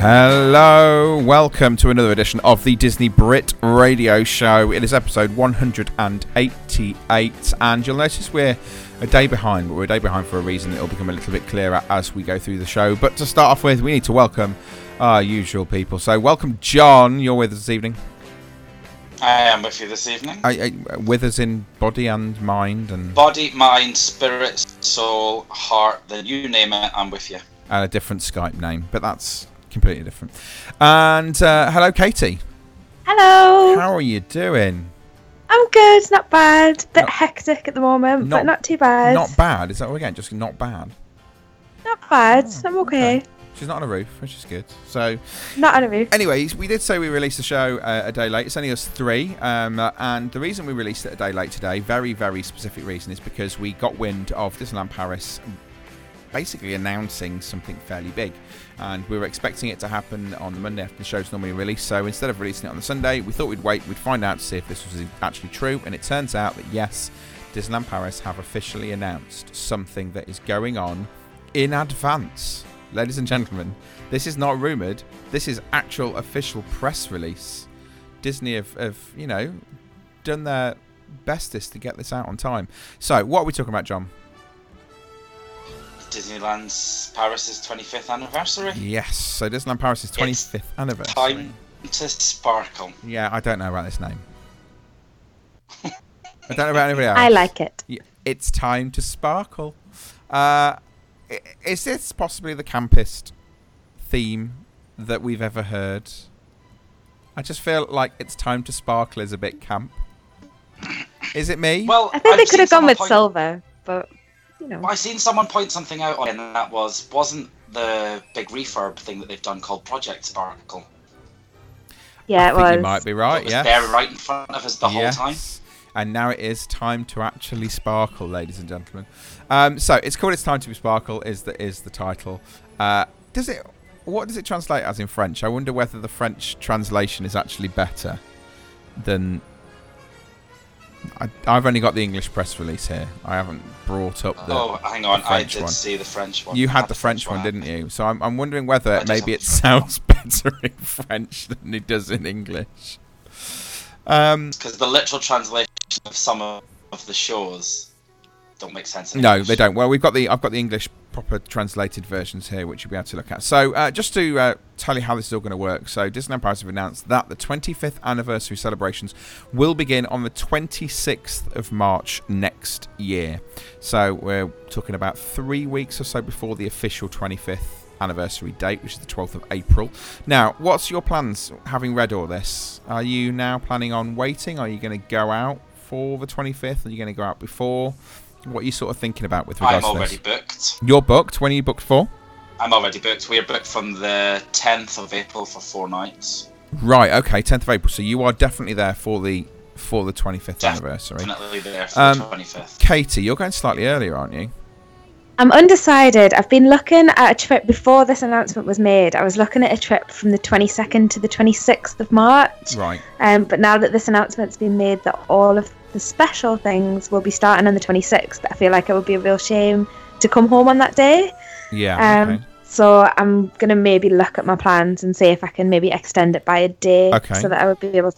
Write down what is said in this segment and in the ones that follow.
Hello, welcome to another edition of the Disney Brit Radio Show. It is episode 188, and you'll notice we're a day behind, but we're a day behind for a reason. It'll become a little bit clearer as we go through the show. But to start off with, we need to welcome our usual people. So, welcome, John. You're with us this evening. I am with you this evening. I, I, with us in body and mind, and Body, mind, spirit, soul, heart, then you name it, I'm with you. and a different Skype name, but that's completely different. And uh, hello, Katie. Hello. How are you doing? I'm good, not bad. Bit Not- hectic at the moment, not- but not too bad. Not bad. Is that what we're getting? Just not bad. Not bad. Oh, I'm okay. She's not on a roof, which is good. So, Not on a roof. anyways, we did say we released the show uh, a day late. It's only us three, um, uh, and the reason we released it a day late today, very, very specific reason, is because we got wind of Disneyland Paris basically announcing something fairly big, and we were expecting it to happen on the Monday after the show's normally released. So instead of releasing it on the Sunday, we thought we'd wait, we'd find out to see if this was actually true, and it turns out that yes, Disneyland Paris have officially announced something that is going on in advance. Ladies and gentlemen, this is not rumoured. This is actual official press release. Disney have, have, you know, done their bestest to get this out on time. So, what are we talking about, John? Disneyland's Paris's 25th anniversary. Yes. So, Disneyland Paris' 25th anniversary. Time to sparkle. Yeah, I don't know about this name. I don't know about anybody else. I like it. It's time to sparkle. Uh, is this possibly the campest theme that we've ever heard? I just feel like it's time to sparkle is a bit camp. Is it me? Well, I think they I've could have gone with point- silver, but you know. I seen someone point something out, and that was wasn't the big refurb thing that they've done called Project Sparkle. Yeah, I it think was. you might be right. was Yeah. there right in front of us the whole time. And now it is time to actually sparkle, ladies and gentlemen. Um, so it's called "It's Time to Be Sparkle" is the is the title. Uh, does it? What does it translate as in French? I wonder whether the French translation is actually better than. I, I've only got the English press release here. I haven't brought up the. oh, hang on, I French did one. see the French one. You I had the French one, didn't you? So I'm, I'm wondering whether maybe it French sounds better in French than it does in English. Um, Because the literal translation of some of of the shows don't make sense. No, English. they don't. Well, we've got the I've got the English proper translated versions here, which you'll be able to look at. So, uh, just to uh, tell you how this is all going to work. So, Disneyland Paris have announced that the 25th anniversary celebrations will begin on the 26th of March next year. So, we're talking about three weeks or so before the official 25th anniversary date, which is the 12th of April. Now, what's your plans? Having read all this, are you now planning on waiting? Are you going to go out for the 25th? Are you going to go out before? What are you sort of thinking about with regards I'm to already booked. You're booked. When are you booked for? I'm already booked. We are booked from the 10th of April for four nights. Right. Okay. 10th of April. So you are definitely there for the for the 25th anniversary. Definitely there for Um, the 25th. Katie, you're going slightly earlier, aren't you? I'm undecided. I've been looking at a trip before this announcement was made. I was looking at a trip from the 22nd to the 26th of March. Right. Um, but now that this announcement's been made that all of the special things will be starting on the 26th, I feel like it would be a real shame to come home on that day. Yeah. Um, okay. So I'm gonna maybe look at my plans and see if I can maybe extend it by a day, Okay. so that I would be able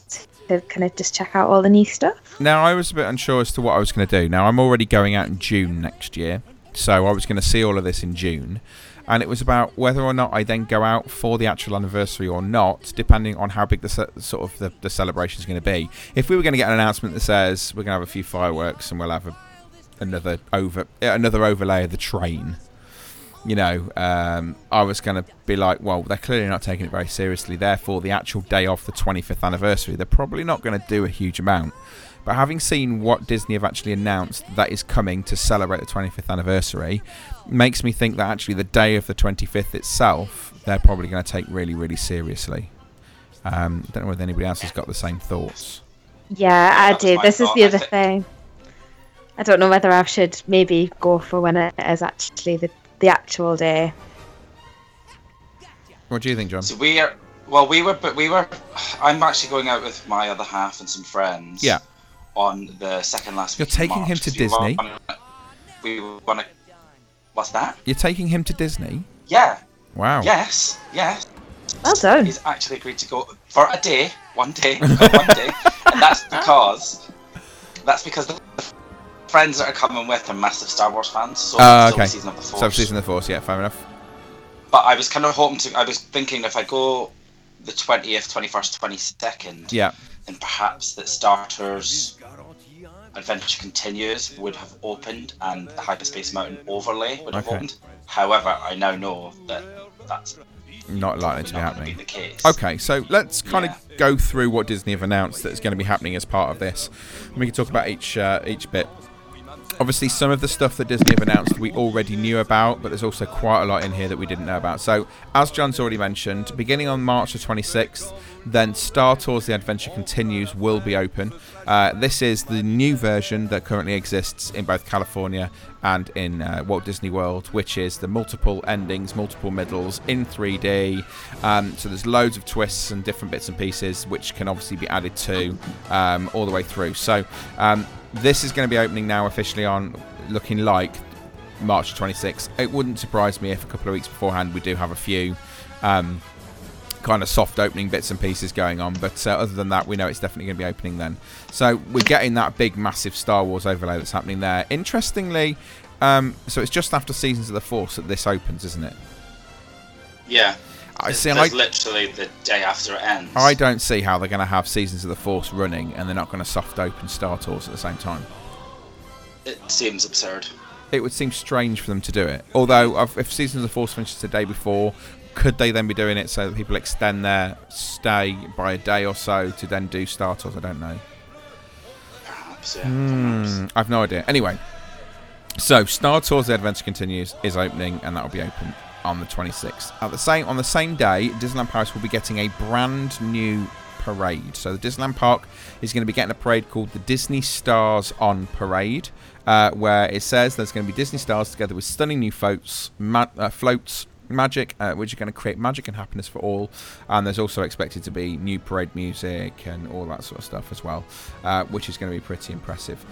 to kind of just check out all the new stuff. Now I was a bit unsure as to what I was going to do. Now I'm already going out in June next year, so I was going to see all of this in June, and it was about whether or not I then go out for the actual anniversary or not, depending on how big the ce- sort of the, the celebration is going to be. If we were going to get an announcement that says we're going to have a few fireworks and we'll have a, another over another overlay of the train, you know, um, I was going to be like, well, they're clearly not taking it very seriously. Therefore, the actual day of the 25th anniversary, they're probably not going to do a huge amount. But having seen what Disney have actually announced that is coming to celebrate the 25th anniversary, makes me think that actually the day of the 25th itself, they're probably going to take really, really seriously. Um, I don't know whether anybody else has got the same thoughts. Yeah, I That was do. my This is the other thi- thing. I don't know whether I should maybe go for when it is actually the, the actual day. What do you think, John? So we are. Well, we were, but we were. I'm actually going out with my other half and some friends. Yeah. On the second last. You're week taking him March, to 'cause we Disney? wanna- We want to. What's that? You're taking him to Disney? Yeah. Wow. Yes. Yes. Well done. He's actually agreed to go for a day, one day, one day, and that's because that's because the friends that are coming with are massive Star Wars fans. So, ah, so okay. season of the Force. So season of the Force, yeah, fair enough. But I was kind of hoping to. I was thinking if I go the twentieth, twenty first, twenty second, Yeah. Then perhaps that Star Tours. Adventure Continues would have opened and the Hyperspace Mountain overlay would have Okay. opened. However, I now know that that's Not likely to be not going to be happening. the case. Okay, so let's kind Yeah. of go through what Disney have announced that's going to be happening as part of this. We can talk about each uh, each bit. Obviously, some of the stuff that Disney have announced we already knew about, but there's also quite a lot in here that we didn't know about. So, as John's already mentioned, beginning on March the 26th, then Star Tours The Adventure Continues will be open. Uh, this is the new version that currently exists in both California and in uh, Walt Disney World, which is the multiple endings, multiple middles in 3D. Um, so there's loads of twists and different bits and pieces, which can obviously be added to um, all the way through. So um, this is going to be opening now officially on looking like March 26th. It wouldn't surprise me if a couple of weeks beforehand we do have a few. Um, kind of soft opening bits and pieces going on. But uh, other than that, we know it's definitely going to be opening then. So we're getting that big, massive Star Wars overlay that's happening there. Interestingly, um, so it's just after Seasons of the Force that this opens, isn't it? Yeah. I It's, see. I, literally the day after it ends. I don't see how they're going to have Seasons of the Force running and they're not going to soft open Star Tours at the same time. It seems absurd. It would seem strange for them to do it. Although, if if Seasons of the Force finishes the day before, could they then be doing it so that people extend their stay by a day or so to then do Star Tours? I don't know. Perhaps, yeah. Hmm. I've no idea. Anyway, so Star Tours: The Adventure Continues is opening, and that will be open on the 26th. At the same on the same day, Disneyland Paris will be getting a brand new parade. So the Disneyland Park is going to be getting a parade called the Disney Stars on Parade, uh, where it says there's going to be Disney stars together with stunning new floats, ma- uh, floats. Magic, uh, which are going to create magic and happiness for all, and there's also expected to be new parade music and all that sort of stuff as well, uh, which is going to be pretty impressive.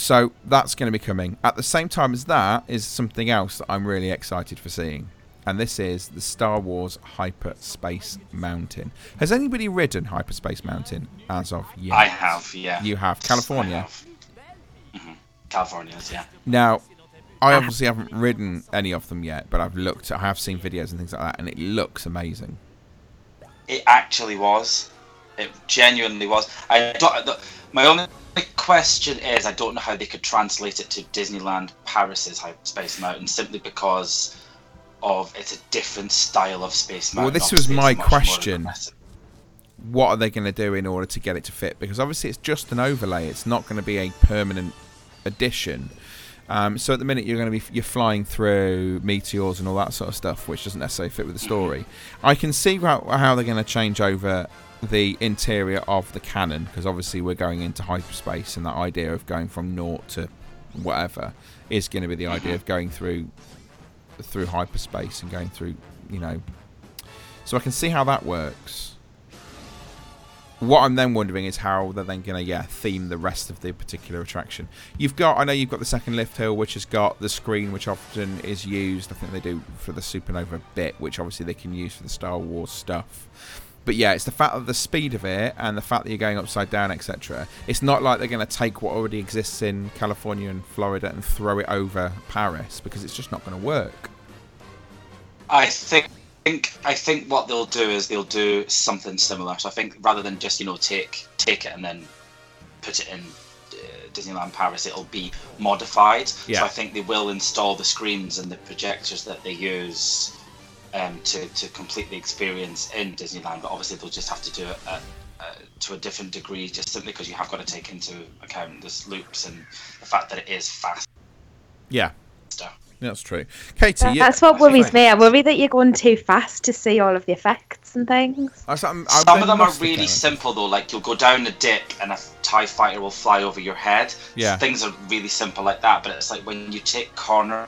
So that's going to be coming. At the same time as that is something else that I'm really excited for seeing. And this is the Star Wars Hyperspace Mountain. Has anybody ridden Hyperspace Mountain as of yet? I have, yeah. You have. California? hmm California's, yeah. Now, I obviously haven't ridden any of them yet, but I've looked, I have seen videos and things like that, and it looks amazing. It actually was. It genuinely was. I don't. The, my only question is, I don't know how they could translate it to Disneyland Paris's Space Mountain, simply because of it's a different style of Space Mountain. Well, this was my question. what are they going to do in order to get it to fit? Because obviously it's just an overlay; it's not going to be a permanent addition. Um, so at the minute you're going to be you're flying through meteors and all that sort of stuff, which doesn't necessarily fit with the story. I can see how, how they're going to change over the interior of the cannon because obviously we're going into hyperspace, and that idea of going from naught to whatever is going to be the mm-hmm. idea of going through through hyperspace and going through, you know. So I can see how that works. What I'm then wondering is how they're then going to yeah theme the rest of the particular attraction. You've got I know you've got the second lift hill, which has got the screen, which often is used. I think they do for the supernova bit, which obviously they can use for the Star Wars stuff. But yeah, it's the fact of the speed of it and the fact that you're going upside down, etc. It's not like they're going to take what already exists in California and Florida and throw it over Paris because it's just not going to work. I think. think I think what they'll do is they'll do something similar. So I think rather than just you know take take it and then put it in uh, Disneyland Paris, it'll be modified. Yeah. So I think they will install the screens and the projectors that they use um, to to complete the experience in Disneyland. But obviously, they'll just have to do it at, uh, to a different degree, just simply because you have got to take into account the loops and the fact that it is fast. Yeah, that's true. Katie, you, That's what worries me. I worry that you're going too fast to see all of the effects and things. I, I'm, I- Some of them are really done simple though. Like you'll go down a dip and a Tie Fighter will fly over your head. Yeah. Things are really simple like that. But it's like when you take corners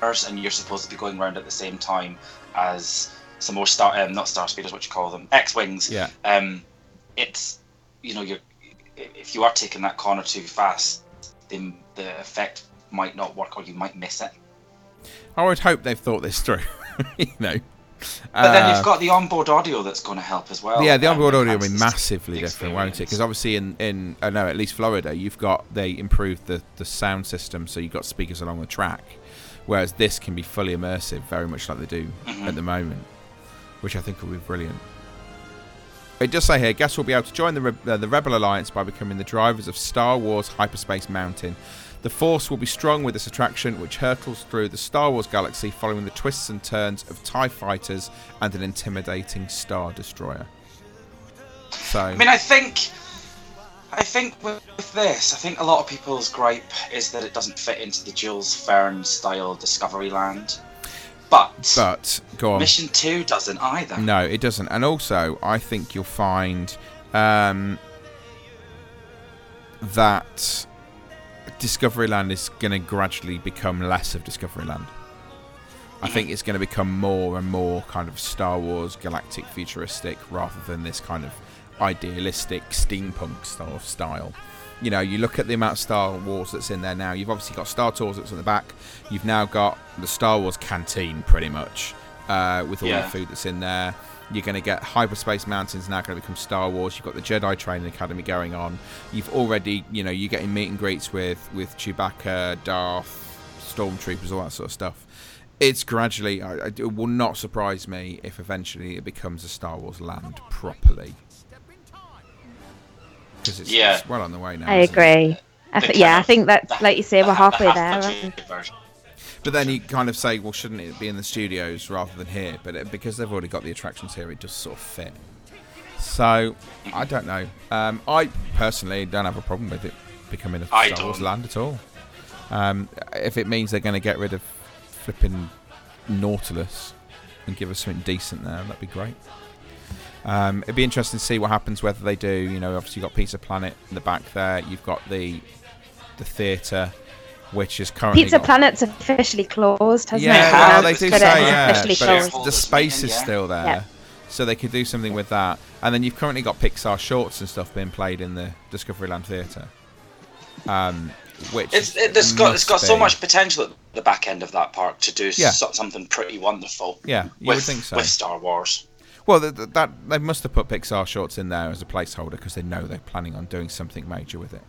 and you're supposed to be going around at the same time as some more star, um, not star speeders, what you call them, X wings. Yeah. Um, it's you know you're if you are taking that corner too fast, then the effect might not work or you might miss it. I would hope they've thought this through. you know. But then Uh, you've got the onboard audio that's going to help as well. yeah, the um, onboard audio will be massively different, won't it? Because obviously in in I know at least Florida, you've got they improved the the sound system, so you've got speakers along the track, whereas this can be fully immersive, very much like they do Mhm. at the moment, which I think will be brilliant. It does say here, guests will be able to join the, Re- uh, the Rebel Alliance by becoming the drivers of Star Wars Hyperspace Mountain. The Force will be strong with this attraction, which hurtles through the Star Wars galaxy, following the twists and turns of TIE fighters and an intimidating Star Destroyer. So, I mean, I think, I think with, with this, I think a lot of people's gripe is that it doesn't fit into the Jules Verne style Discovery Land, but, but go on. Mission Two doesn't either. No, it doesn't. And also, I think you'll find um, that Discoveryland is going to gradually become less of Discoveryland. I think it's going to become more and more kind of Star Wars, galactic, futuristic, rather than this kind of idealistic steampunk sort of style. You know, you look at the amount of Star Wars that's in there now. You've obviously got Star Tours that's at the back. You've now got the Star Wars canteen, pretty much, uh, with all Yeah. the food that's in there. You're going to get Hyperspace Mountains now going to become Star Wars. You've got the Jedi Training Academy going on. You've already, you know, you're getting meet and greets with with Chewbacca, Darth, Stormtroopers, all that sort of stuff. It's gradually. It will not surprise me if eventually it becomes a Star Wars land properly. Because it's, Yeah. it's well on the way now. I agree. I th- yeah, kind I think that, the- like you say, the we're ha- the halfway there. aren't we? half-budget version. But then you kind of say, well, shouldn't it be in the studios rather than here? But it, because they've already got the attractions here, it does sort of fit. So I don't know. Um, I personally don't have a problem with it becoming a I Star Wars don't. land at all. Um, if it means they're going to get rid of flipping Nautilus and give us something decent there, that'd be great. Um, it'd be interesting to see what happens whether they do. You know, obviously you've got Pizza Planet in the back there. You've got the the theatre, which is currently Pizza got- Planet's officially closed, hasn't yeah, it? well, Yeah, they do say yeah, officially but closed. the space is still there, Yeah. so they could do something with that. And then you've currently got Pixar shorts and stuff being played in the Discoveryland Theatre, um, which It's, it, it's got it's got must so much potential at the back end of that park to do Yeah. so, something pretty wonderful. Yeah, you with, would think so. with Star Wars. Well, th- th- that they must have put Pixar shorts in there as a placeholder because they know they're planning on doing something major with it.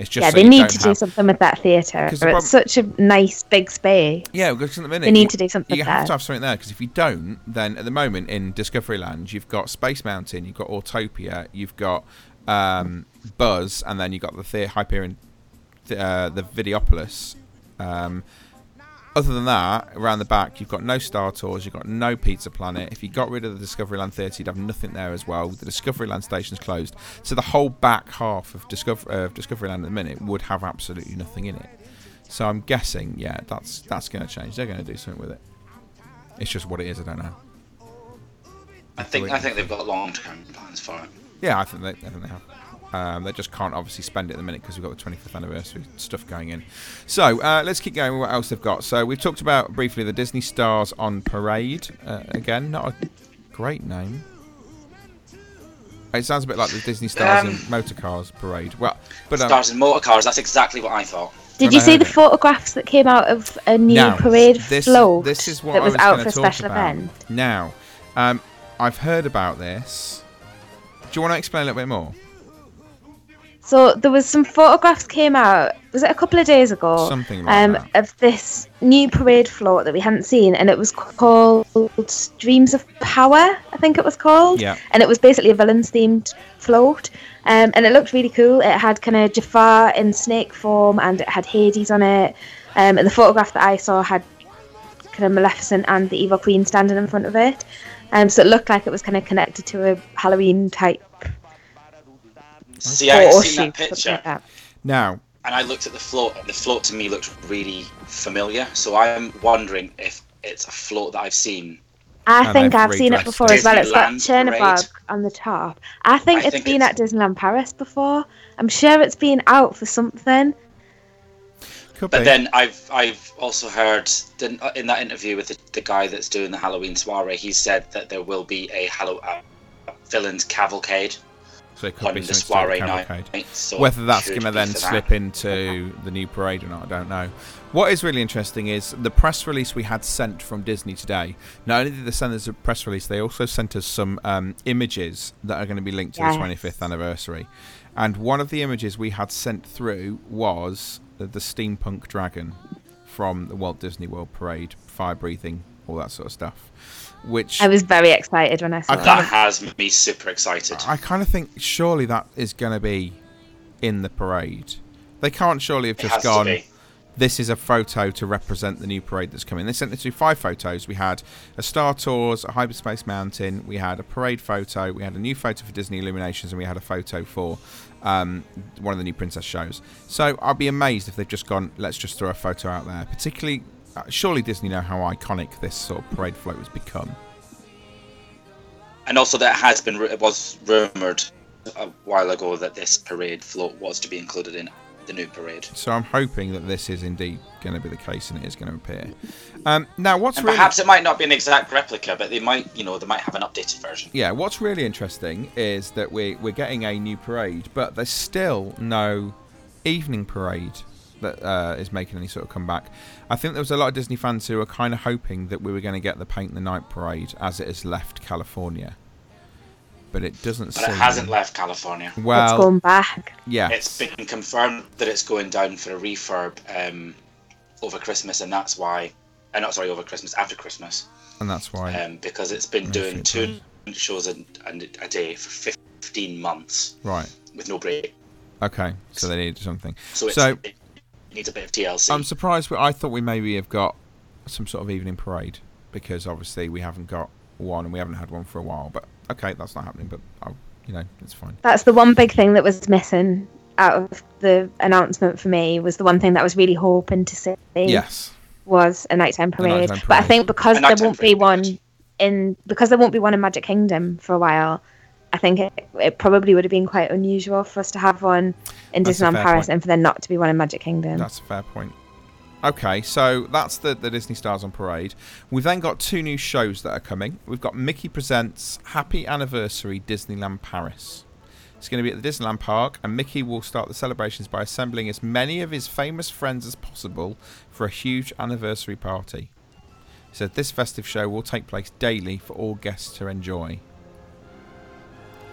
It's just yeah, so they need to do something with that theatre. It's such a nice big space. Yeah, because at the minute They need you- to do something You have there. to have something there because if you don't, then at the moment in Discovery Discoveryland, you've got Space Mountain, you've got Autopia, you've got um, Buzz, and then you've got the, the Hyperion, uh, the Videopolis. Um, other than that, around the back, you've got no Star Tours, you've got no Pizza Planet. If you got rid of the Discovery Land Theatre, you'd have nothing there as well. The Discovery Land station's closed, so the whole back half of, Discover- uh, of Discoveryland at the minute would have absolutely nothing in it. So I'm guessing, yeah, that's that's going to change. They're going to do something with it. It's just what it is. I don't know. I think I think they've got long term plans for it. Yeah, I think they, I think they have. Um, they just can't obviously spend it at the minute because we've got the 25th anniversary stuff going in. So uh, let's keep going with what else they've got. So we've talked about briefly the Disney Stars on Parade. Uh, again, not a great name. It sounds a bit like the Disney Stars Um, and Motor Cars Parade. Well, but um, Stars and motor cars. That's exactly what I thought. Did you see the it. photographs that came out of a new Now, parade this, float This is what that I was, was out for a special about. event? Now, um, I've heard about this. Do you want to explain a little bit more? So there was some photographs came out was it a couple of days ago? Something like um, that. of this new parade float that we hadn't seen, and it was called Dreams of Power, I think it was called. Yeah. And it was basically a villains themed float, um, and it looked really cool. It had kind of Jafar in snake form, and it had Hades on it. Um, and the photograph that I saw had kind of Maleficent and the Evil Queen standing in front of it. Um, so it looked like it was kind of connected to a Halloween type See, I've photo seen that picture, like. Now, and I looked at the float. and The float to me looked really familiar. So I'm wondering if it's a float that I've seen. I think I've seen it redressed before as well. It's got Disneyland Chernabog on the top. I think I it's think been it's- at Disneyland Paris before. I'm sure it's been out for something. could But be. then I've I've also heard in that interview with the, the guy that's doing the Halloween soiree, he said that there will be a Halloween uh, villains cavalcade so it could on be the something to do with soiree night. cavalcade. So Whether it that's going to then for that. slip into the new parade or not, I don't know. What is really interesting is the press release we had sent from Disney today. Not only did they send us a press release, they also sent us some um, images that are going to be linked to Yes. the 25th anniversary. And one of the images we had sent through was the, the steampunk dragon from the Walt Disney World Parade, fire breathing, all that sort of stuff. Which I was very excited when I saw I it. That has me super excited. I kind of think surely that is going to be in the parade. They can't surely have just gone. This is a photo to represent the new parade that's coming. They sent us through five photos. We had a Star Tours, a Hyperspace Mountain, we had a parade photo, we had a new photo for Disney Illuminations, and we had a photo for um, one of the new princess shows. So I'd be amazed if they've just gone, let's just throw a photo out there. Particularly, uh, surely Disney know how iconic this sort of parade float has become. And also, that has been it was rumored a while ago that this parade float was to be included in the new parade. So I'm hoping that this is indeed going to be the case and it is going to appear. Um, now, what's really perhaps it might not be an exact replica, but they might, you know, they might have an updated version. yeah, what's really interesting is that we we're getting a new parade, but there's still no evening parade that uh, is making any sort of comeback. I think there was a lot of Disney fans who were kind of hoping that we were going to get the Paint the Night parade as it has left California, but it doesn't. But seem... it hasn't left California. Well, it's gone back. yeah, It's been confirmed that it's going down for a refurb um, over Christmas, and that's why. Uh, not sorry, over Christmas, after Christmas, and that's why. um, because it's been doing fit two shows a, a day for 15 months right. with no break. Okay. So they needed something. So, it's, So- it needs a bit of TLC. I'm surprised. we- I thought we maybe have got some sort of evening parade because obviously we haven't got one and we haven't had one for a while. But okay, that's not happening. But I'll, you know, it's fine. That's the one big thing that was missing out of the announcement for me. Was the one thing that I was really hoping to see. Yes. was a nighttime parade. nighttime But I think because there won't be one in because there won't be one in Magic Kingdom for a while. I think it, it probably would have been quite unusual for us to have one in That's Disneyland Paris point. and for there not to be one in Magic Kingdom. That's a fair point. Okay, so that's the, the Disney Stars on Parade. We've then got two new shows that are coming. We've got Mickey Presents Happy Anniversary Disneyland Paris. It's going to be at the Disneyland Park, and Mickey will start the celebrations by assembling as many of his famous friends as possible for a huge anniversary party. He said this festive show will take place daily for all guests to enjoy.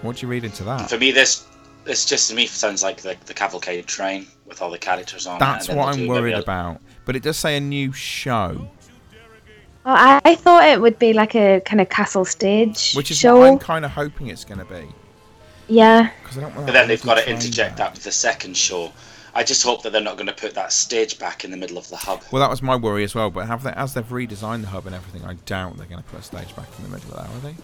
What do you read into that? For me, this this just to me sounds like the, the cavalcade train with all the characters on. That's and what I'm worried a- about. But it does say a new show. Well, I, I thought it would be like a kind of castle stage Which is show. what I'm kind of hoping it's going to be. yeah, I don't want But then they've got to interject that with the second show. I just hope that they're not going to put that stage back in the middle of the hub. Well, that was my worry as well. But have they, as they've redesigned the hub and everything, I doubt they're going to put a stage back in the middle of that, are they?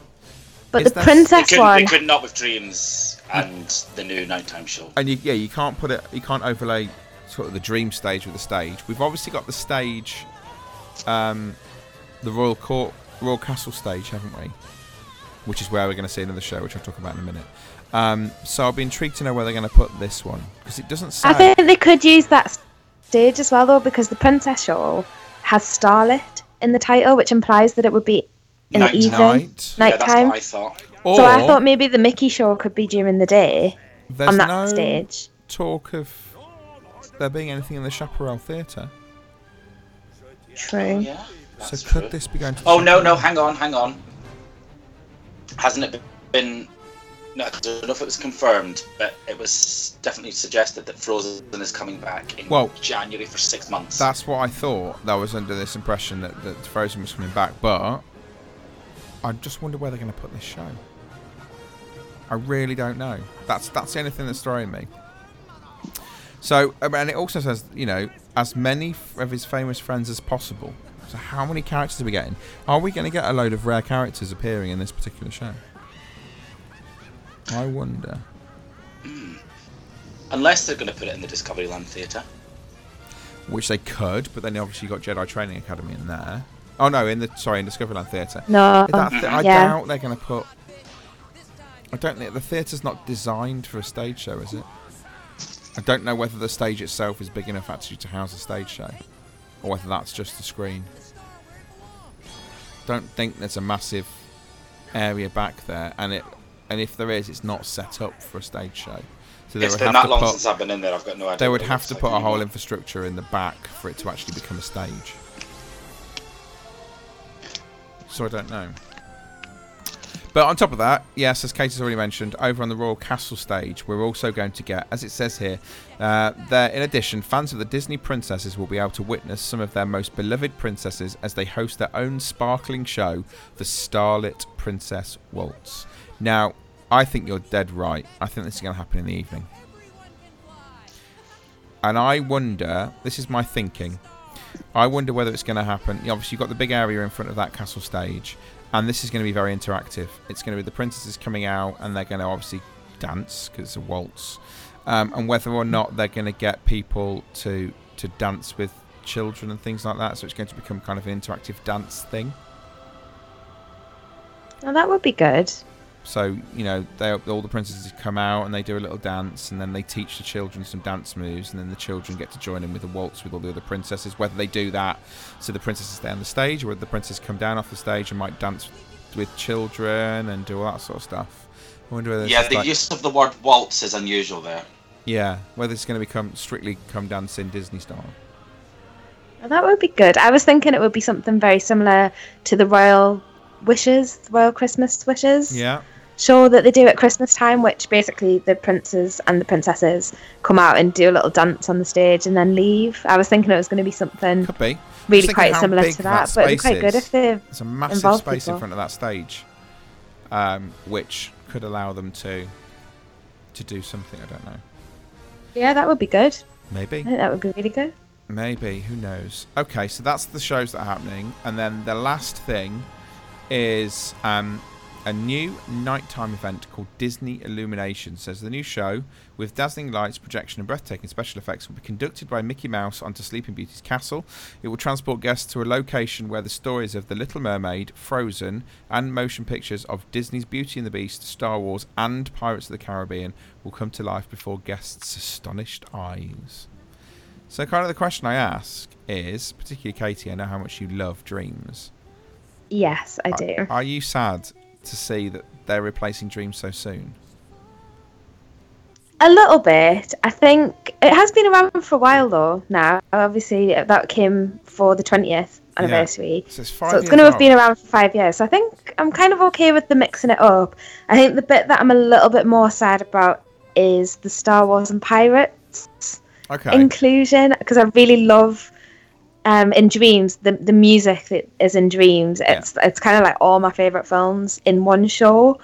But Is the that- They princess couldn't, one. they could not with Dreams and the new nighttime show. And you, yeah, you can't put it. You can't overlay sort of the dream stage with the stage. We've obviously got the stage, um, the royal court, royal castle stage, haven't we? Which is where we're going to see another show, which I'll talk about in a minute. Um, so I'll be intrigued to know where they're going to put this one because it doesn't say. I think they could use that stage as well, though, because the princess show has starlit in the title, which implies that it would be in Night the evening, night. Yeah, nighttime. what I thought. Or so I thought maybe the Mickey show could be during the day on that no stage. talk of there being anything in the Chaparral Theatre. True. Yeah. So could true. this be going to? Oh no, no, hang on, hang on. Hasn't it been No, I don't know if it was confirmed, but it was definitely suggested that Frozen is coming back in Well, January for six months. That's what I thought. That was under this impression that, that Frozen was coming back, but I just wonder where they're going to put this show. I really don't know. That's that's the only thing that's throwing me. So, um, and it also says, you know, as many of his famous friends as possible. So, how many characters are we getting? Are we going to get a load of rare characters appearing in this particular show? I wonder. Unless they're going to put it in the Discovery Land Theatre. Which they could, but then obviously you've got Jedi Training Academy in there. Oh no, in the sorry, in Discoveryland Theatre. No. That um, th- I Yeah. doubt they're going to put. I don't think the theatre's not designed for a stage show, is it? I don't know whether the stage itself is big enough actually to house a stage show, or whether that's just the screen. Don't think there's a massive area back there, and it, and if there is, it's not set up for a stage show. So they It's would been have that to long put, since I've been in there. I've got no idea. they would have looks to like put a whole anymore. infrastructure in the back for it to actually become a stage. So I don't know. But on top of that, yes, as Kate has already mentioned, over on the Royal Castle stage, we're also going to get, as it says here, uh, there. In addition, fans of the Disney princesses will be able to witness some of their most beloved princesses as they host their own sparkling show, the Starlit Princess Waltz. Now, I think you're dead right. I think this is going to happen in the evening. And I wonder, this is my thinking, I wonder whether it's going to happen. you Obviously, you've got the big area in front of that castle stage, and this is going to be very interactive. It's going to be the princesses coming out, and they're going to obviously dance because it's a waltz, um, and whether or not they're going to get people to to dance with children and things like that. So it's going to become kind of an interactive dance thing. Now that would be good. So you know, they all the princesses come out and they do a little dance, and then they teach the children some dance moves, and then the children get to join in with a waltz with all the other princesses. Whether they do that, so the princesses stay on the stage, or whether the princesses come down off the stage and might dance with children and do all that sort of stuff. I wonder whether Yeah, the like- use of the word waltz is unusual there. yeah, whether it's going to become strictly come dancing Disney style. Well, that would be good. I was thinking it would be something very similar to the Royal Wishes, Royal Christmas Wishes Yeah, show that they do at Christmas time, which basically the princes and the princesses come out and do a little dance on the stage and then leave. I was thinking it was going to be something could be. really quite similar to that, that but it'd be quite good if they. There's a massive space in front of that stage, um, which could allow them to to do something. I don't know. Yeah, that would be good. Maybe. I think that would be really good. Maybe, who knows? Okay, so that's the shows that are happening, and then the last thing is um, a new nighttime event called Disney Illumination. Says the new show with dazzling lights, projection, and breathtaking special effects will be conducted by Mickey Mouse onto Sleeping Beauty's castle. It will transport guests to a location where the stories of The Little Mermaid, Frozen, and motion pictures of Disney's Beauty and the Beast, Star Wars, and Pirates of the Caribbean will come to life before guests' astonished eyes. So, kind of the question I ask is, particularly Katie, I know how much you love dreams. Yes, I do. Are you sad to see that they're replacing dreams so soon? A little bit. I think it has been around for a while though. Now, obviously, that came for the twentieth anniversary. So it's five So it's going to have been around for five years. So I think I'm kind of okay with the mixing it up. I think the bit that I'm a little bit more sad about is the Star Wars and Pirates Okay. inclusion because I really love um, in Dreams the the music that is in Dreams. It's it's kind of like all my favorite films in one show,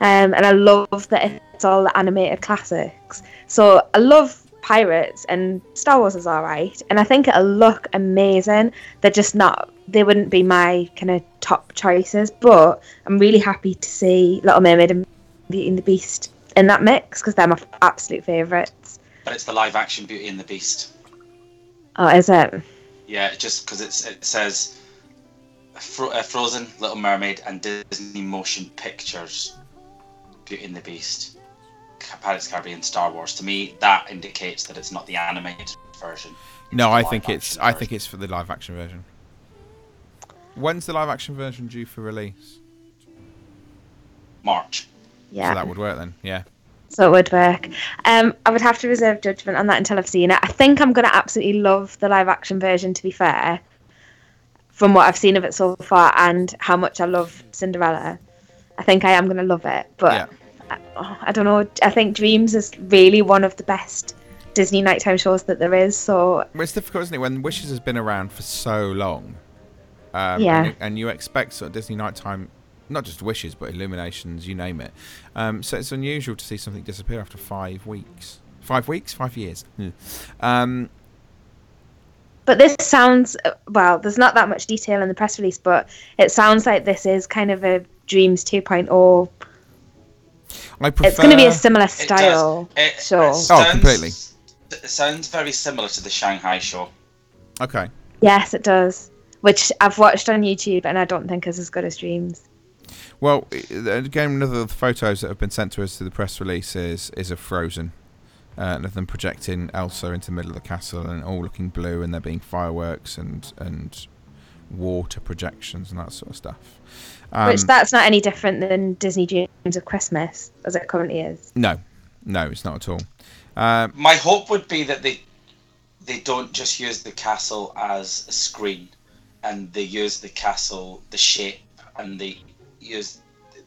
um, and I love that it's all the animated classics. So I love Pirates and Star Wars is alright, and I think it'll look amazing. They're just not. They wouldn't be my kind of top choices, but I'm really happy to see Little Mermaid and Beauty and the Beast in that mix because they're my absolute favourites. But it's the live action Beauty and the Beast. Oh, is it? Yeah, just because it says Fro- uh, Frozen, Little Mermaid, and Disney Motion Pictures, Beauty and the Beast, Pirates of Caribbean, Star Wars. To me, that indicates that it's not the animated version. no, I think it's action I think it's for the live action version. When's the live action version due for release? March. Yeah. So that would work then. Yeah. So it would work. Um, I would have to reserve judgment on that until I've seen it. I think I'm going to absolutely love the live action version, to be fair, from what I've seen of it so far and how much I love Cinderella. I think I am going to love it, but Yeah. I, I don't know. I think Dreams is really one of the best Disney nighttime shows that there is. So Well, it's difficult, isn't it, when Wishes has been around for so long? Um, Yeah. And you, and you expect sort of Disney nighttime, not just Wishes, but Illuminations, you name it. Um, so it's unusual to see something disappear after five weeks. Five weeks? Five years. Hmm. Um, But this sounds well. There's not that much detail in the press release, but it sounds like this is kind of a Dreams 2.0. I prefer. It's going to be a similar style It, show. it sounds, completely. It sounds very similar to the Shanghai show. Okay. Yes, it does. Which I've watched on YouTube, and I don't think is as good as Dreams. Well, again, another of the photos that have been sent to us to the press release is, is of Frozen. Uh, and of them projecting Elsa into the middle of the castle and all looking blue, and there being fireworks and and water projections and that sort of stuff. Um, Which that's not any different than Disney Dreams of Christmas as it currently is. no, no, it's not at all. Um, My hope would be that they they don't just use the castle as a screen, and they use the castle, the shape, and they use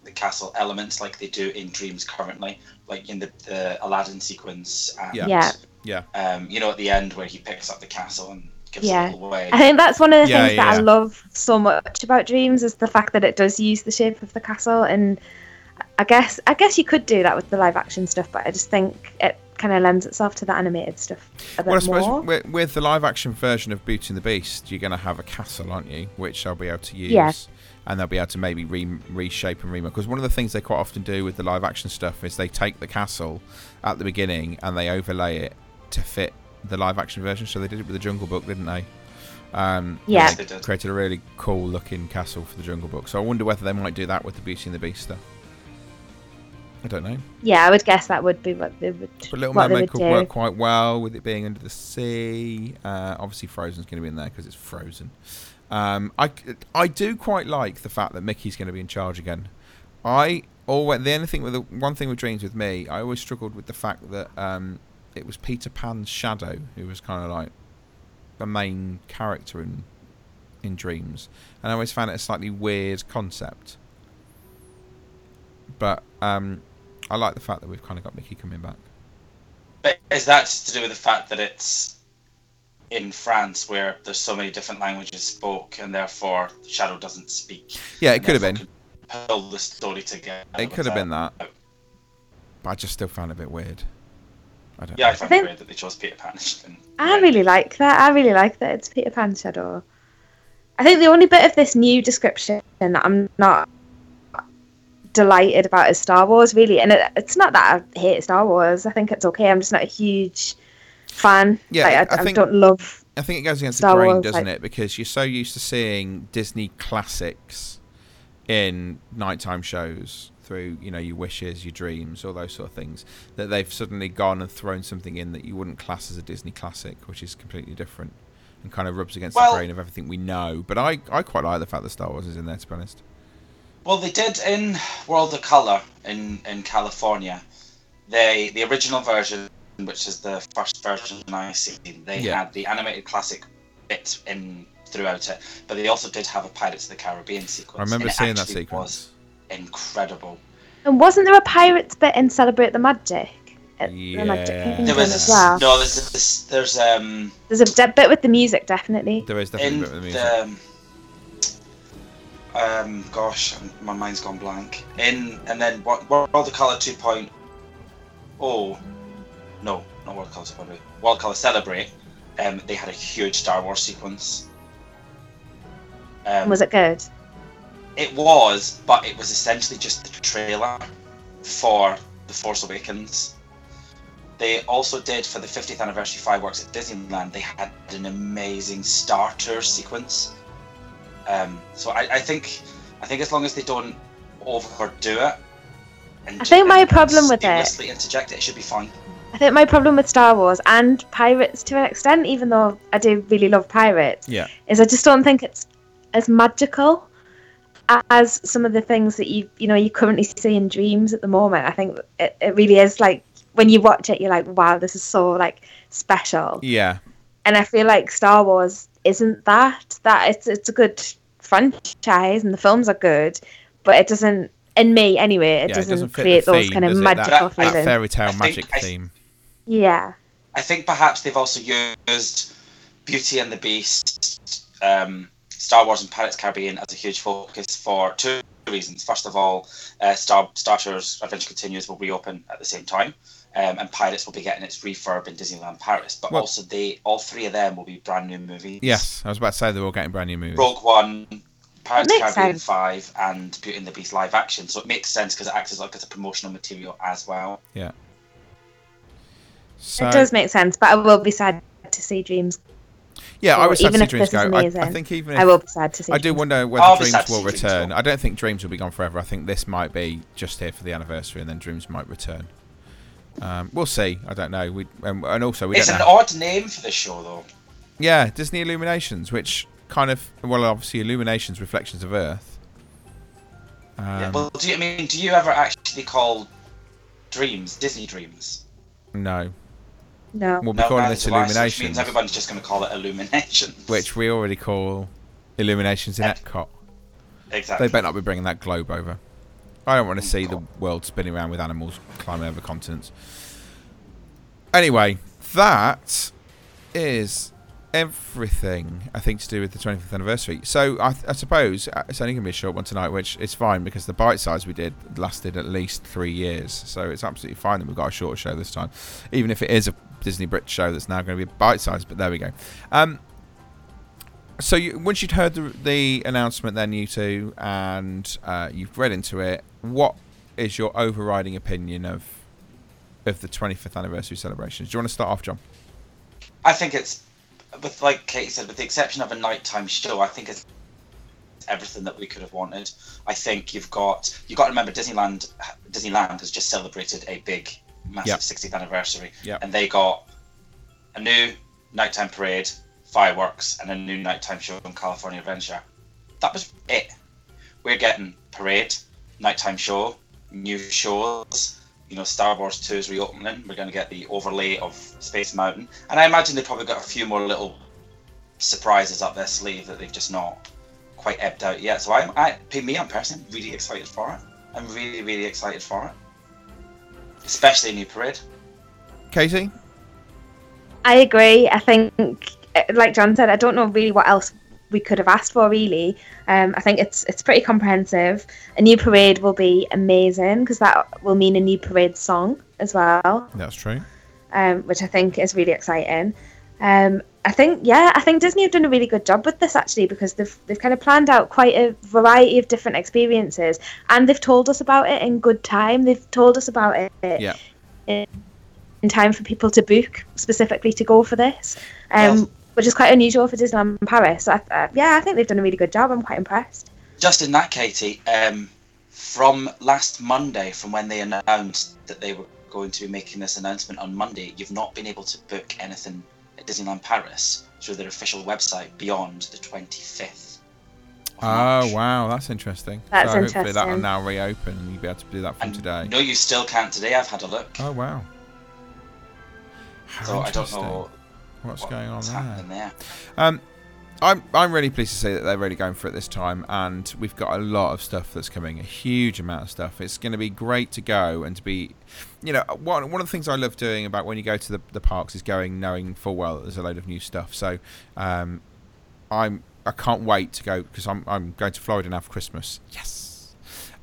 the castle elements like they do in Dreams currently, like in the, the Aladdin sequence. And, Yeah. Yeah. yeah, Um, you know, at the end where he picks up the castle and gives Yeah. it all away. I think that's one of the Yeah, things that I love so much about Dreams is the fact that it does use the shape of the castle, and I guess I guess you could do that with the live action stuff, but I just think it kind of lends itself to the animated stuff a bit Well, I suppose more. with, with the live action version of Beauty and the Beast, you're going to have a castle, aren't you? Which I'll be able to use. Yeah. And they'll be able to maybe re- reshape and remake. Because one of the things they quite often do with the live action stuff is they take the castle at the beginning and they overlay it to fit the live action version. So they did it with the Jungle Book, didn't they? Um, Yeah. They. Created a really cool looking castle for the Jungle Book. So I wonder whether they might do that with the Beauty and the Beast stuff. I don't know. Yeah, I would guess that would be what they would But Little Mermaid could do. work quite well with it being under the sea. Uh, obviously, Frozen's going to be in there because it's Frozen. Um, I, I do quite like the fact that Mickey's going to be in charge again. I always the only thing with the one thing with dreams with me, I always struggled with the fact that um, it was Peter Pan's shadow who was kind of like the main character in in dreams, and I always found it a slightly weird concept. But um, I like the fact that we've kind of got Mickey coming back. But is that just to do with the fact that it's in France where there's so many different languages spoke and therefore Shadow doesn't speak? Yeah, it could have been. can Pull the story together. It could have been that. Uh, but I just still found it a bit weird. I don't Yeah, I know. find think- it weird that they chose Peter Pan. I really like that. I really like that it's Peter Pan shadow. I think the only bit of this new description that I'm not delighted about is Star Wars, really. And it, it's not that I hate Star Wars. I think it's okay. I'm just not a huge fan. Yeah, Like, I, I I think- don't love. I think it goes against Star the grain, Wars, doesn't like- it? Because you're so used to seeing Disney classics in nighttime shows through, you know, your wishes, your dreams, all those sort of things, that they've suddenly gone and thrown something in that you wouldn't class as a Disney classic, which is completely different and kind of rubs against Well- the grain of everything we know. But I, I quite like the fact that Star Wars is in there, to be honest. Well, they did in World of Color in, in California. They the original version, which is the first version I seen, they Yeah. had the animated classic bit in throughout it, but they also did have a Pirates of the Caribbean sequence. I remember and it seeing that sequence. Was incredible. And wasn't there a Pirates bit in Celebrate the Magic? At the Magic Yeah. Kingdom There was as a, well. no, there's this, there's um There's a de- bit with the music, definitely. There is definitely in a bit of the music. the um gosh my mind's gone blank in and then what world of color 2.0 no not world color 2.0 world of color celebrate. Um they had a huge star wars sequence. Um, Was it good? it was but it was essentially just the trailer for the force awakens. They also did for the 50th anniversary fireworks at disneyland they had an amazing starter sequence. Um, so I, I think I think as long as they don't overdo it and I think my problem with it- interject it, it should be fine I think my problem with Star Wars and Pirates to an extent, even though I do really love Pirates, Yeah. is I just don't think it's as magical as some of the things that you you know you currently see in dreams at the moment. I think it, it really is like when you watch it, you're like, wow, this is so like special. Yeah. And I feel like Star Wars isn't that. That it's it's a good franchise and the films are good, but it doesn't in me anyway, it Yeah, doesn't, doesn't fit the create those theme, kind of it? magical that, that feelings. fairy tale I think- magic I- theme. Yeah. I think perhaps they've also used Beauty and the Beast, um, Star Wars, and Pirates Caribbean as a huge focus for two reasons. First of all, uh, Star Star Tours Adventure Continues will reopen at the same time, um, and Pirates will be getting its refurb in Disneyland Paris. But Well- also, they all three of them will be brand new movies. Yes, I was about to say they're all getting brand new movies. Rogue One, Pirates That makes Caribbean sense. Five, and Beauty and the Beast live action. So it makes sense because it acts as like as a promotional material as well. Yeah. So, it does make sense, but I will be sad to see Dreams. yeah, I was sad to even see if Dreams this is go. I, I amazing. think even if I will be sad to see. I do Dreams. wonder whether I'll Dreams will see Dreams return. I don't think Dreams will be gone forever. I think this might be just here for the anniversary, and then Dreams might return. Um, we'll see. I don't know. We um, and also we it's don't an know. odd name for the show, though. Yeah, Disney Illuminations, which kind of well, obviously Illuminations, reflections of Earth. Um, Yeah, well, do you I mean? Do you ever actually call dreams Disney dreams? no, No. we'll be calling neither this do I, Which means everyone's just going to call it Illuminations. which we already call Illuminations in Yeah. Epcot. exactly. They better not be bringing that globe over. I don't want to see the world spinning around with animals climbing over continents. Anyway, that is everything I think to do with the 25th anniversary. So I, I suppose uh, it's only going to be a short one tonight, which is fine because the bite size we did lasted at least three years. So it's absolutely fine that we've got a shorter show this time, even if it is a Disney Brit show that's now going to be bite size. But there we go. Um, so you, once you'd heard the, the announcement, then you two, and uh, you've read into it, what is your overriding opinion of of the 25th anniversary celebrations? Do you want to start off, John? I think it's, with like Katie said, with the exception of a nighttime show, I think it's everything that we could have wanted. I think you've got you got to remember Disneyland. Disneyland has just celebrated a big, massive Yep. 60th anniversary, Yep. and they got a new nighttime parade, fireworks, and a new nighttime show on California Adventure. That was it. We're getting parade, nighttime show, new shows. You know, Star Tours is reopening. We're going to get the overlay of Space Mountain, and I imagine they've probably got a few more little surprises up their sleeve that they've just not quite ebbed out yet. So I'm, I, me, I'm personally really excited for it. I'm really, really excited for it, especially a new parade. Katie? I agree. I think, uh, like John said, I don't know really what else we could have asked for. Really, um, I think it's it's pretty comprehensive. A new parade will be amazing because that will mean a new parade song as well, That's true. um, which I think is really exciting. Um, I think, yeah, I think Disney have done a really good job with this actually because they've they've kind of planned out quite a variety of different experiences and they've told us about it in good time. They've told us about it Yeah. in time for people to book specifically to go for this, um, Well- which is quite unusual for Disneyland Paris. So I, uh, yeah, I think they've done a really good job. I'm quite impressed. Just in that, Katie, um, from last Monday, from when they announced that they were going to be making this announcement on Monday, you've not been able to book anything at Disneyland Paris through their official website beyond the 25th. Oh, March. wow. That's interesting. That's so hopefully that will now reopen and you'll be able to do that from And today. no, you still can't today. I've had a look. Oh, wow. How so I don't know what's what- going on what's there. there. Um, I'm I'm really pleased to say that they're really going for it this time, and we've got a lot of stuff that's coming, a huge amount of stuff. It's going to be great to go and to be, you know, one one of the things I love doing about when you go to the, the parks is going knowing full well that there's a load of new stuff. So, um, I'm I can't wait to go because I'm I'm going to Florida now for Christmas. Yes.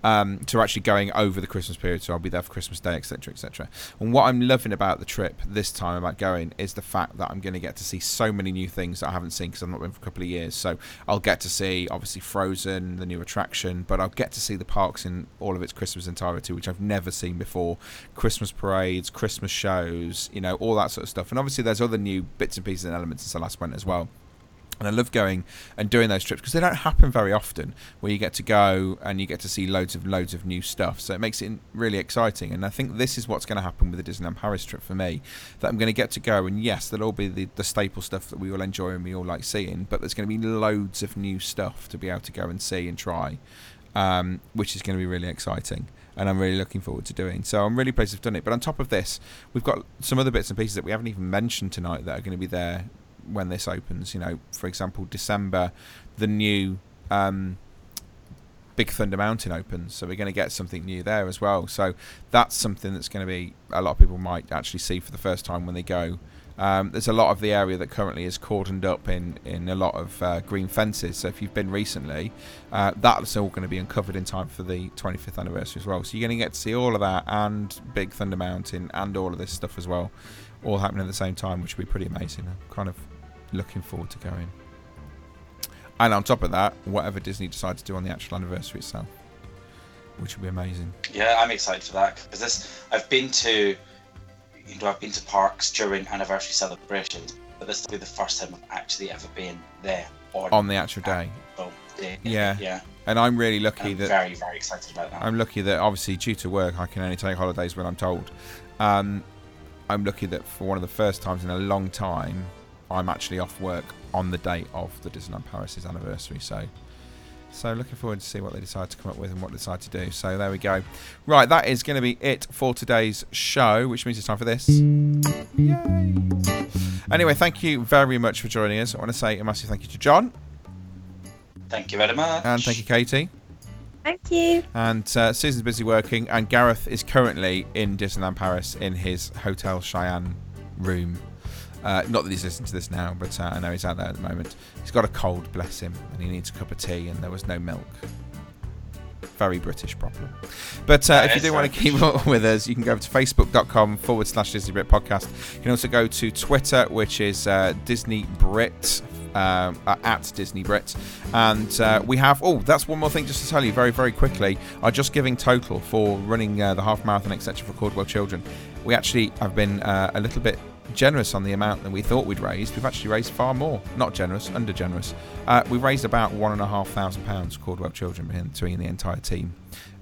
Um, to actually going over the Christmas period, so I'll be there for Christmas Day, etc., etc. And what I'm loving about the trip this time about going is the fact that I'm going to get to see so many new things that I haven't seen because I've not been for a couple of years. So I'll get to see obviously Frozen, the new attraction, but I'll get to see the parks in all of its Christmas entirety, which I've never seen before. Christmas parades, Christmas shows, you know, all that sort of stuff. And obviously there's other new bits and pieces and elements since I last went as well. And I love going and doing those trips because they don't happen very often where you get to go and you get to see loads of loads of new stuff. So it makes it really exciting. And I think this is what's going to happen with the Disneyland Paris trip for me. That I'm going to get to go and yes, there'll all be the, the staple stuff that we all enjoy and we all like seeing, but there's going to be loads of new stuff to be able to go and see and try, um, which is going to be really exciting and I'm really looking forward to doing. So I'm really pleased have done it. But on top of this, we've got some other bits and pieces that we haven't even mentioned tonight that are going to be there when this opens. You know, for example, December, the new um, Big Thunder Mountain opens, so we're going to get something new there as well. So that's something that's going to be a lot of people might actually see for the first time when they go. Um, there's a lot of the area that currently is cordoned up in, in a lot of uh, green fences. So if you've been recently, uh, that's all going to be uncovered in time for the 25th anniversary as well. So you're going to get to see all of that and Big Thunder Mountain and all of this stuff as well, all happening at the same time, which will be pretty amazing. I'm kind of looking forward to going. And on top of that, whatever Disney decides to do on the actual anniversary itself, which will be amazing. Yeah, I'm excited for that because this I've been to, you know, I've been to parks during anniversary celebrations, but this will be the first time I've actually ever been there on, on the actual day. day. Yeah. yeah. And I'm really lucky I'm that very very excited about that. I'm lucky that obviously due to work I can only take holidays when I'm told. Um, I'm lucky that for one of the first times in a long time, I'm actually off work on the date of the Disneyland Paris's anniversary. So, so looking forward to see what they decide to come up with and what they decide to do. So there we go. Right, that is going to be it for today's show, which means it's time for this. Yay! Anyway, thank you very much for joining us. I want to say a massive thank you to John. Thank you very much. And thank you, Katie. Thank you. And uh, Susan's busy working, and Gareth is currently in Disneyland Paris in his Hotel Cheyenne room. Uh, not that he's listening to this now, but uh, I know he's out there at the moment. He's got a cold, bless him, and he needs a cup of tea, and there was no milk. Very British problem. But uh, if you do want to keep up with us, you can go to facebook.com forward slash Disney Brit podcast. You can also go to Twitter, which is uh, Disney Brit um, at Disney Brit. And uh, we have, oh, that's one more thing just to tell you very, very quickly. Our Just Giving total for running uh, the half marathon, etc., for Caudwell Children. We actually have been uh, a little bit generous on the amount that we thought we'd raised. We've actually raised far more. Not generous, under generous. Uh, we've raised about one and a half thousand pounds Caudwell Children between the entire team,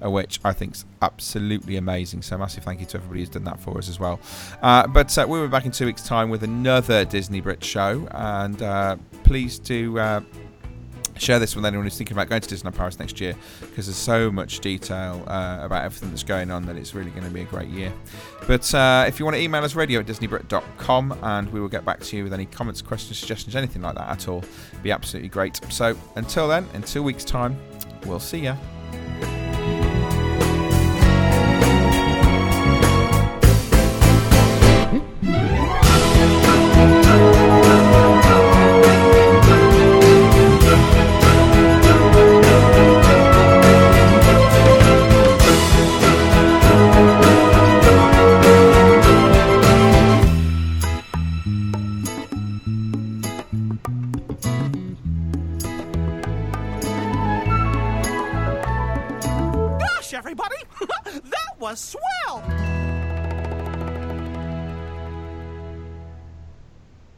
uh, which I think is absolutely amazing. So massive thank you to everybody who's done that for us as well. Uh, but uh, we'll be back in two weeks' time with another Disney Brit show, and uh, please do uh, share this with anyone who's thinking about going to Disneyland Paris next year because there's so much detail uh, about everything that's going on that it's really going to be a great year. But uh, if you want to email us, radio at disneybrit.com, and we will get back to you with any comments, questions, suggestions, anything like that at all. It'd be absolutely great. So until then, in two weeks' time, we'll see ya. Swell!